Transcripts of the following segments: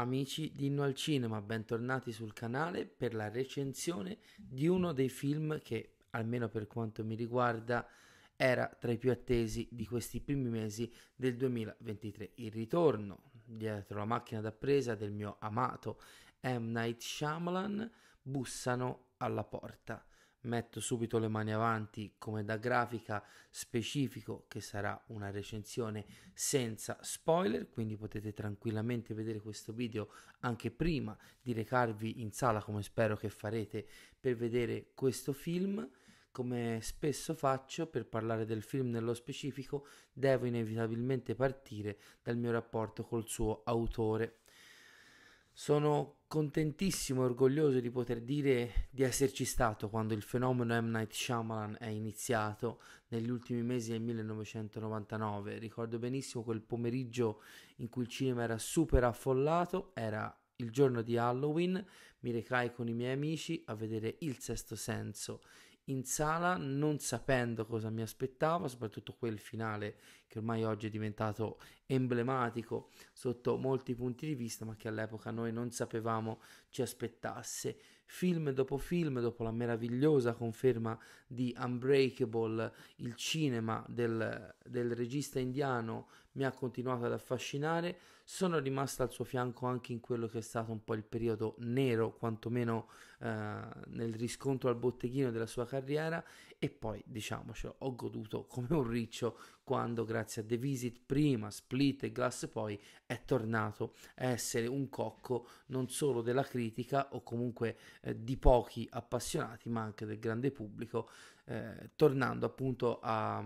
Amici di Inno al Cinema, bentornati sul canale per la recensione di uno dei film che, almeno per quanto mi riguarda, era tra i più attesi di questi primi mesi del 2023. Il ritorno dietro la macchina da presa del mio amato M. Night Shyamalan bussano alla porta metto subito le mani avanti come da grafica specifico che sarà una recensione senza spoiler quindi potete tranquillamente vedere questo video anche prima di recarvi in sala come spero che farete per vedere questo film. Come spesso faccio per parlare del film nello specifico devo inevitabilmente partire dal mio rapporto col suo autore sono contentissimo e orgoglioso di poter dire di esserci stato quando il fenomeno M. Night Shyamalan è iniziato negli ultimi mesi del 1999. Ricordo benissimo quel pomeriggio in cui il cinema era super affollato, era il giorno di Halloween, mi recai con i miei amici a vedere Il Sesto Senso in sala non sapendo cosa mi aspettava, soprattutto quel finale che ormai oggi è diventato emblematico sotto molti punti di vista, ma che all'epoca noi non sapevamo ci aspettasse. Film dopo film, dopo la meravigliosa conferma di Unbreakable, il cinema del, del regista indiano mi ha continuato ad affascinare. Sono rimasta al suo fianco anche in quello che è stato un po' il periodo nero, quantomeno eh, nel riscontro al botteghino della sua carriera. E poi, diciamocelo, ho goduto come un riccio quando, grazie a The Visit prima, Split e Glass poi, è tornato a essere un cocco non solo della critica o comunque eh, di pochi appassionati, ma anche del grande pubblico, eh, tornando appunto a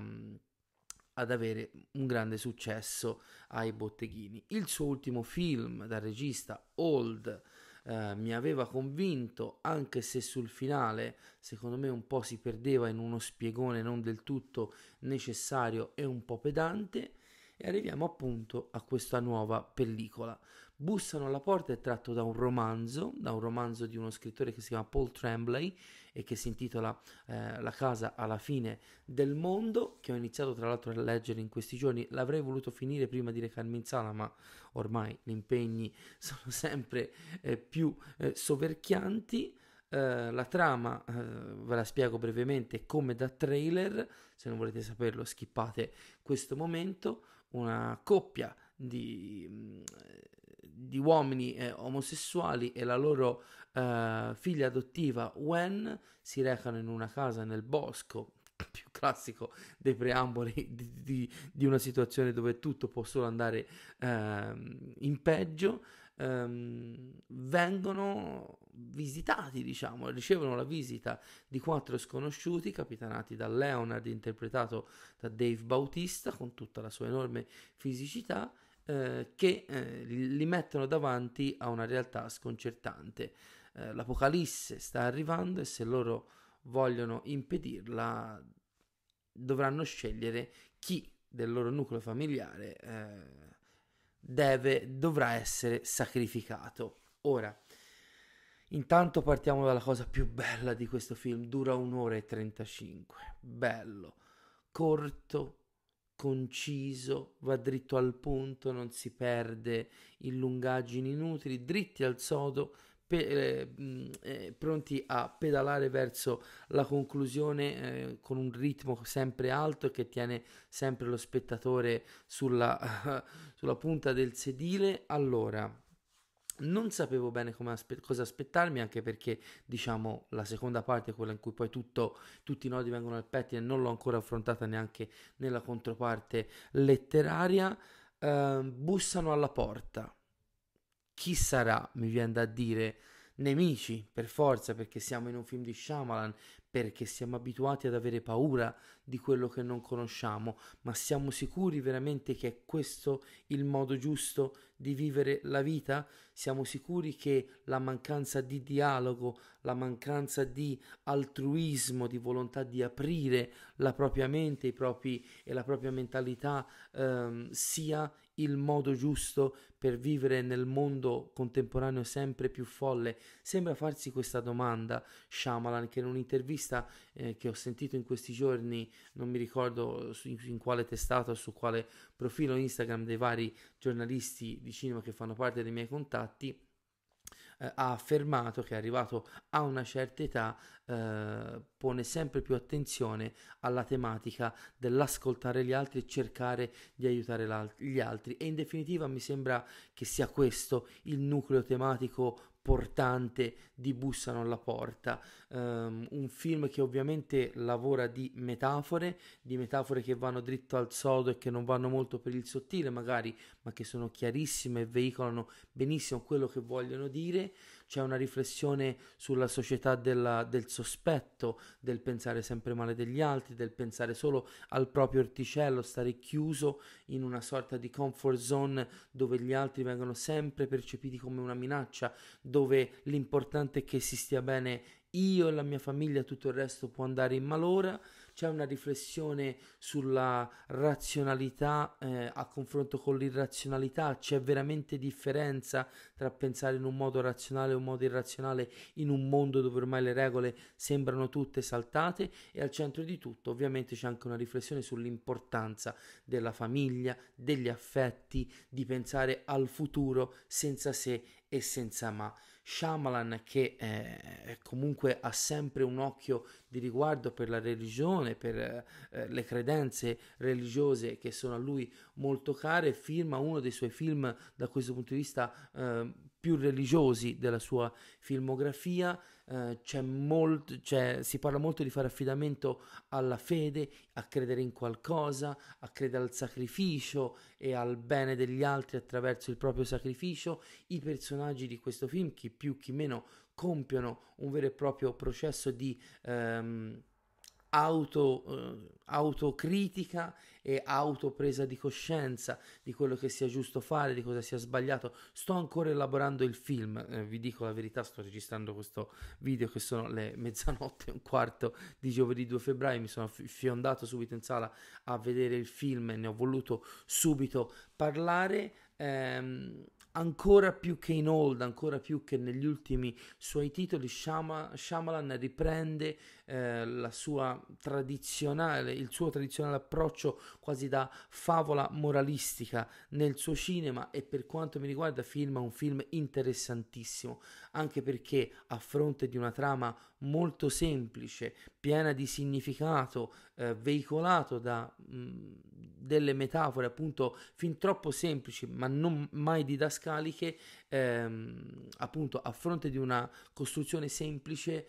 ad avere un grande successo ai botteghini. Il suo ultimo film da regista, Old, eh, mi aveva convinto, anche se sul finale secondo me un po' si perdeva in uno spiegone non del tutto necessario e un po' pedante. E arriviamo appunto a questa nuova pellicola. Bussano alla porta è tratto da un romanzo, da un romanzo di uno scrittore che si chiama Paul Tremblay e che si intitola eh, La casa alla fine del mondo, che ho iniziato tra l'altro a leggere in questi giorni. L'avrei voluto finire prima di recarmi in sala, ma ormai gli impegni sono sempre eh, più eh, soverchianti. Uh, la trama uh, ve la spiego brevemente come da trailer, se non volete saperlo skippate questo momento, una coppia di, mm, di uomini eh, omosessuali e la loro eh, figlia adottiva Wen si recano in una casa nel bosco più classico dei preamboli di, di, di una situazione dove tutto può solo andare eh, in peggio ehm, vengono visitati, diciamo, ricevono la visita di quattro sconosciuti capitanati da Leonard, interpretato da Dave Bautista, con tutta la sua enorme fisicità, eh, che eh, li mettono davanti a una realtà sconcertante. Eh, l'Apocalisse sta arrivando e se loro vogliono impedirla dovranno scegliere chi del loro nucleo familiare eh, deve, dovrà essere sacrificato. Ora, intanto partiamo dalla cosa più bella di questo film, dura un'ora e 35, bello, corto, conciso, va dritto al punto, non si perde in lungaggini inutili, dritti al sodo, pe- eh, eh, pronti a pedalare verso la conclusione eh, con un ritmo sempre alto che tiene sempre lo spettatore sulla, sulla punta del sedile. Allora, non sapevo bene aspe- cosa aspettarmi, anche perché, diciamo, la seconda parte, quella in cui poi tutto, tutti i nodi vengono al pettine, non l'ho ancora affrontata neanche nella controparte letteraria. Uh, bussano alla porta chi sarà, mi viene da dire, nemici, per forza, perché siamo in un film di Shyamalan, perché siamo abituati ad avere paura di quello che non conosciamo, ma siamo sicuri veramente che è questo il modo giusto di vivere la vita? Siamo sicuri che la mancanza di dialogo, la mancanza di altruismo, di volontà di aprire la propria mente i propri, e la propria mentalità ehm, sia il modo giusto per vivere nel mondo contemporaneo sempre più folle? Sembra farsi questa domanda Shyamalan che in un'intervista un'intervista eh, che ho sentito in questi giorni, non mi ricordo su, in, quale testata o su quale profilo Instagram dei vari giornalisti di cinema che fanno parte dei miei contatti, eh, ha affermato che è arrivato a una certa età eh, pone sempre più attenzione alla tematica dell'ascoltare gli altri e cercare di aiutare gli altri. E in definitiva mi sembra che sia questo il nucleo tematico portante di Bussano alla porta, um, un film che ovviamente lavora di metafore, di metafore che vanno dritto al sodo e che non vanno molto per il sottile magari, ma che sono chiarissime e veicolano benissimo quello che vogliono dire c'è una riflessione sulla società della, del sospetto, del pensare sempre male degli altri, del pensare solo al proprio orticello, stare chiuso in una sorta di comfort zone dove gli altri vengono sempre percepiti come una minaccia, dove l'importante è che si stia bene io e la mia famiglia, tutto il resto può andare in malora c'è una riflessione sulla razionalità eh, a confronto con l'irrazionalità, c'è veramente differenza tra pensare in un modo razionale e un modo irrazionale in un mondo dove ormai le regole sembrano tutte saltate e al centro di tutto ovviamente c'è anche una riflessione sull'importanza della famiglia, degli affetti, di pensare al futuro senza se e senza ma. Shyamalan che eh, comunque ha sempre un occhio di riguardo per la religione, per eh, le credenze religiose che sono a lui molto care, firma uno dei suoi film da questo punto di vista eh, più religiosi della sua filmografia eh, c'è molt, c'è, si parla molto di fare affidamento alla fede, a credere in qualcosa, a credere al sacrificio e al bene degli altri attraverso il proprio sacrificio. I personaggi di questo film, chi più chi meno, compiono un vero e proprio processo di... Ehm, auto, eh, autocritica e autopresa di coscienza di quello che sia giusto fare, di cosa sia sbagliato. Sto ancora elaborando il film, eh, vi dico la verità, sto registrando questo video che sono le mezzanotte e un quarto di giovedì 2 febbraio, mi sono fiondato subito in sala a vedere il film e ne ho voluto subito parlare. Ehm, ancora più che in Old, ancora più che negli ultimi suoi titoli, Shyamalan riprende eh, il suo tradizionale approccio quasi da favola moralistica nel suo cinema e per quanto mi riguarda filma un film interessantissimo, anche perché a fronte di una trama molto semplice, piena di significato, eh, veicolato da mh, mm, delle metafore appunto fin troppo semplici ma non mai didascaliche, ehm, appunto a fronte di una costruzione semplice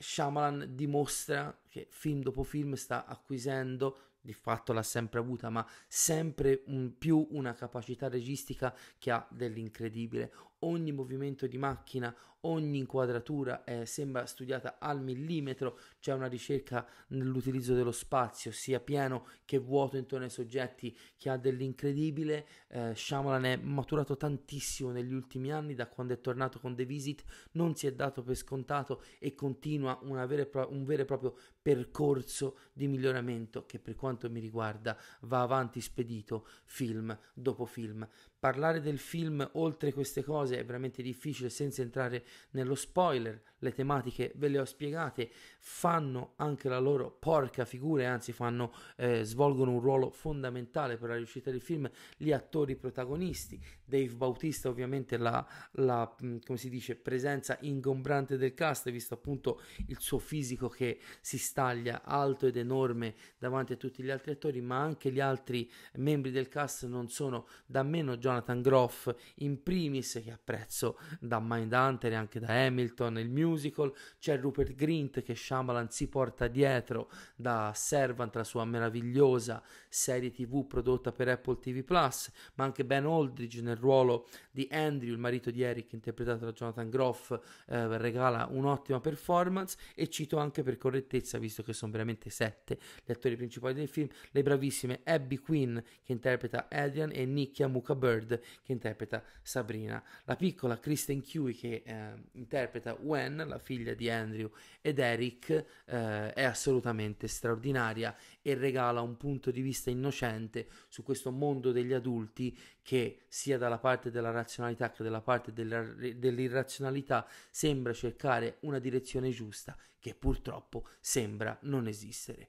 Shyamalan dimostra che film dopo film sta acquisendo di fatto l'ha sempre avuta, ma sempre un, più una capacità registica che ha dell'incredibile. Ogni movimento di macchina, ogni inquadratura eh, sembra studiata al millimetro, c'è una ricerca nell'utilizzo dello spazio, sia pieno che vuoto intorno ai soggetti, che ha dell'incredibile. Eh, Shyamalan è maturato tantissimo negli ultimi anni, da quando è tornato con The Visit, non si è dato per scontato e continua pro- un vero e proprio percorso di miglioramento che per quanto mi riguarda va avanti spedito film dopo film. Parlare del film oltre queste cose è veramente difficile senza entrare nello spoiler, le tematiche ve le ho spiegate, fanno anche la loro porca figura, anzi fanno, eh, svolgono un ruolo fondamentale per la riuscita del film, gli attori protagonisti, Dave Bautista ovviamente la, la dice, presenza ingombrante del cast, visto appunto il suo fisico che si staglia alto ed enorme davanti a tutti gli altri attori, ma anche gli altri membri del cast non sono da meno. Jonathan Groff in primis che apprezzo da Mindhunter e anche da Hamilton, il musical, c'è Rupert Grint che Shyamalan si porta dietro da Servant, la sua meravigliosa serie tv prodotta per Apple TV Plus, ma anche Ben Aldridge nel ruolo di Andrew, il marito di Eric interpretato da Jonathan Groff, eh, regala un'ottima performance. E cito anche per correttezza, visto che sono veramente sette gli attori principali del film, le bravissime Abby Quinn che interpreta Adrian e Nikia Muka Bird che interpreta Sabrina, la piccola Kristen Cui che eh, interpreta Wen, la figlia di Andrew ed Eric, eh, è assolutamente straordinaria e regala un punto di vista innocente su questo mondo degli adulti che sia da dalla parte della razionalità che dalla parte della, dell'irrazionalità sembra cercare una direzione giusta che purtroppo sembra non esistere.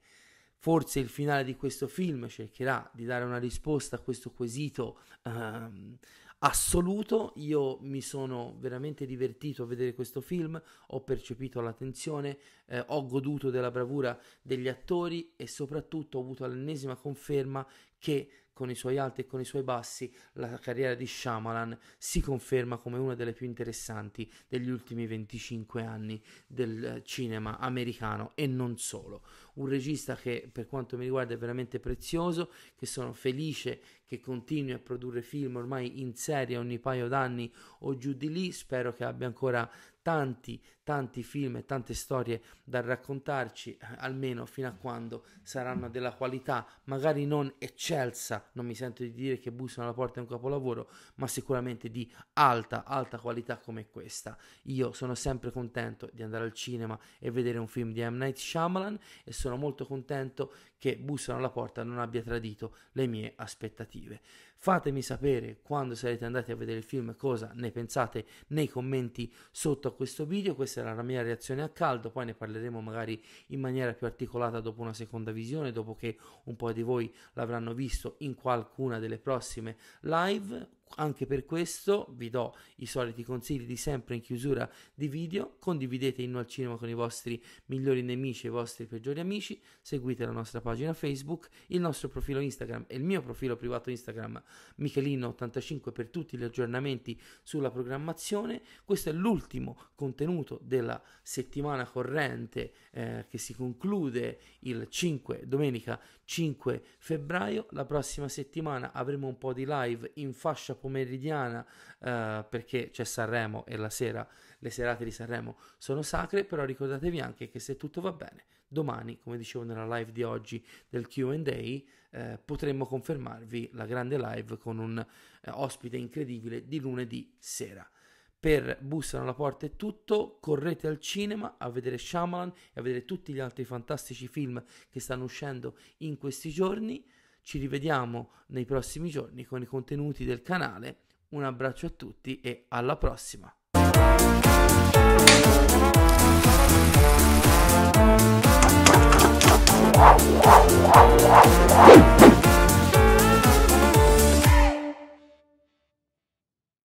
Forse il finale di questo film cercherà di dare una risposta a questo quesito ehm, assoluto. Io mi sono veramente divertito a vedere questo film, ho percepito la tensione, eh, ho goduto della bravura degli attori e soprattutto ho avuto l'ennesima conferma che con i suoi alti e con i suoi bassi, la carriera di Shyamalan si conferma come una delle più interessanti degli ultimi 25 anni del cinema americano e non solo. Un regista che per quanto mi riguarda è veramente prezioso, che sono felice che continui a produrre film ormai in serie ogni paio d'anni o giù di lì, spero che abbia ancora tanti, tanti film e tante storie da raccontarci, almeno fino a quando saranno della qualità, magari non eccelsa, non mi sento di dire che bussano alla porta è un capolavoro, ma sicuramente di alta, alta qualità come questa. Io sono sempre contento di andare al cinema e vedere un film di M. Night Shyamalan e sono molto contento che bussano alla porta non abbia tradito le mie aspettative. Fatemi sapere quando sarete andati a vedere il film cosa ne pensate nei commenti sotto a questo video. Questa era la mia reazione a caldo, poi ne parleremo magari in maniera più articolata dopo una seconda visione, dopo che un po' di voi l'avranno visto in qualcuna delle prossime live anche per questo vi do i soliti consigli di sempre in chiusura di video. Condividete Inno al Cinema con i vostri migliori nemici e i vostri peggiori amici. Seguite la nostra pagina Facebook, il nostro profilo Instagram e il mio profilo privato Instagram Michelino85 per tutti gli aggiornamenti sulla programmazione. Questo è l'ultimo contenuto della settimana corrente eh, che si conclude il 5 domenica 5 febbraio. La prossima settimana avremo un po' di live in fascia pomeridiana eh, perché c'è Sanremo e la sera le serate di Sanremo sono sacre, però ricordatevi anche che se tutto va bene, domani, come dicevo nella live di oggi del QA, eh, potremmo confermarvi la grande live con un eh, ospite incredibile di lunedì sera per bussano alla porta e tutto, correte al cinema a vedere Shyamalan e a vedere tutti gli altri fantastici film che stanno uscendo in questi giorni. Ci rivediamo nei prossimi giorni con i contenuti del canale. Un abbraccio a tutti e alla prossima! Wow.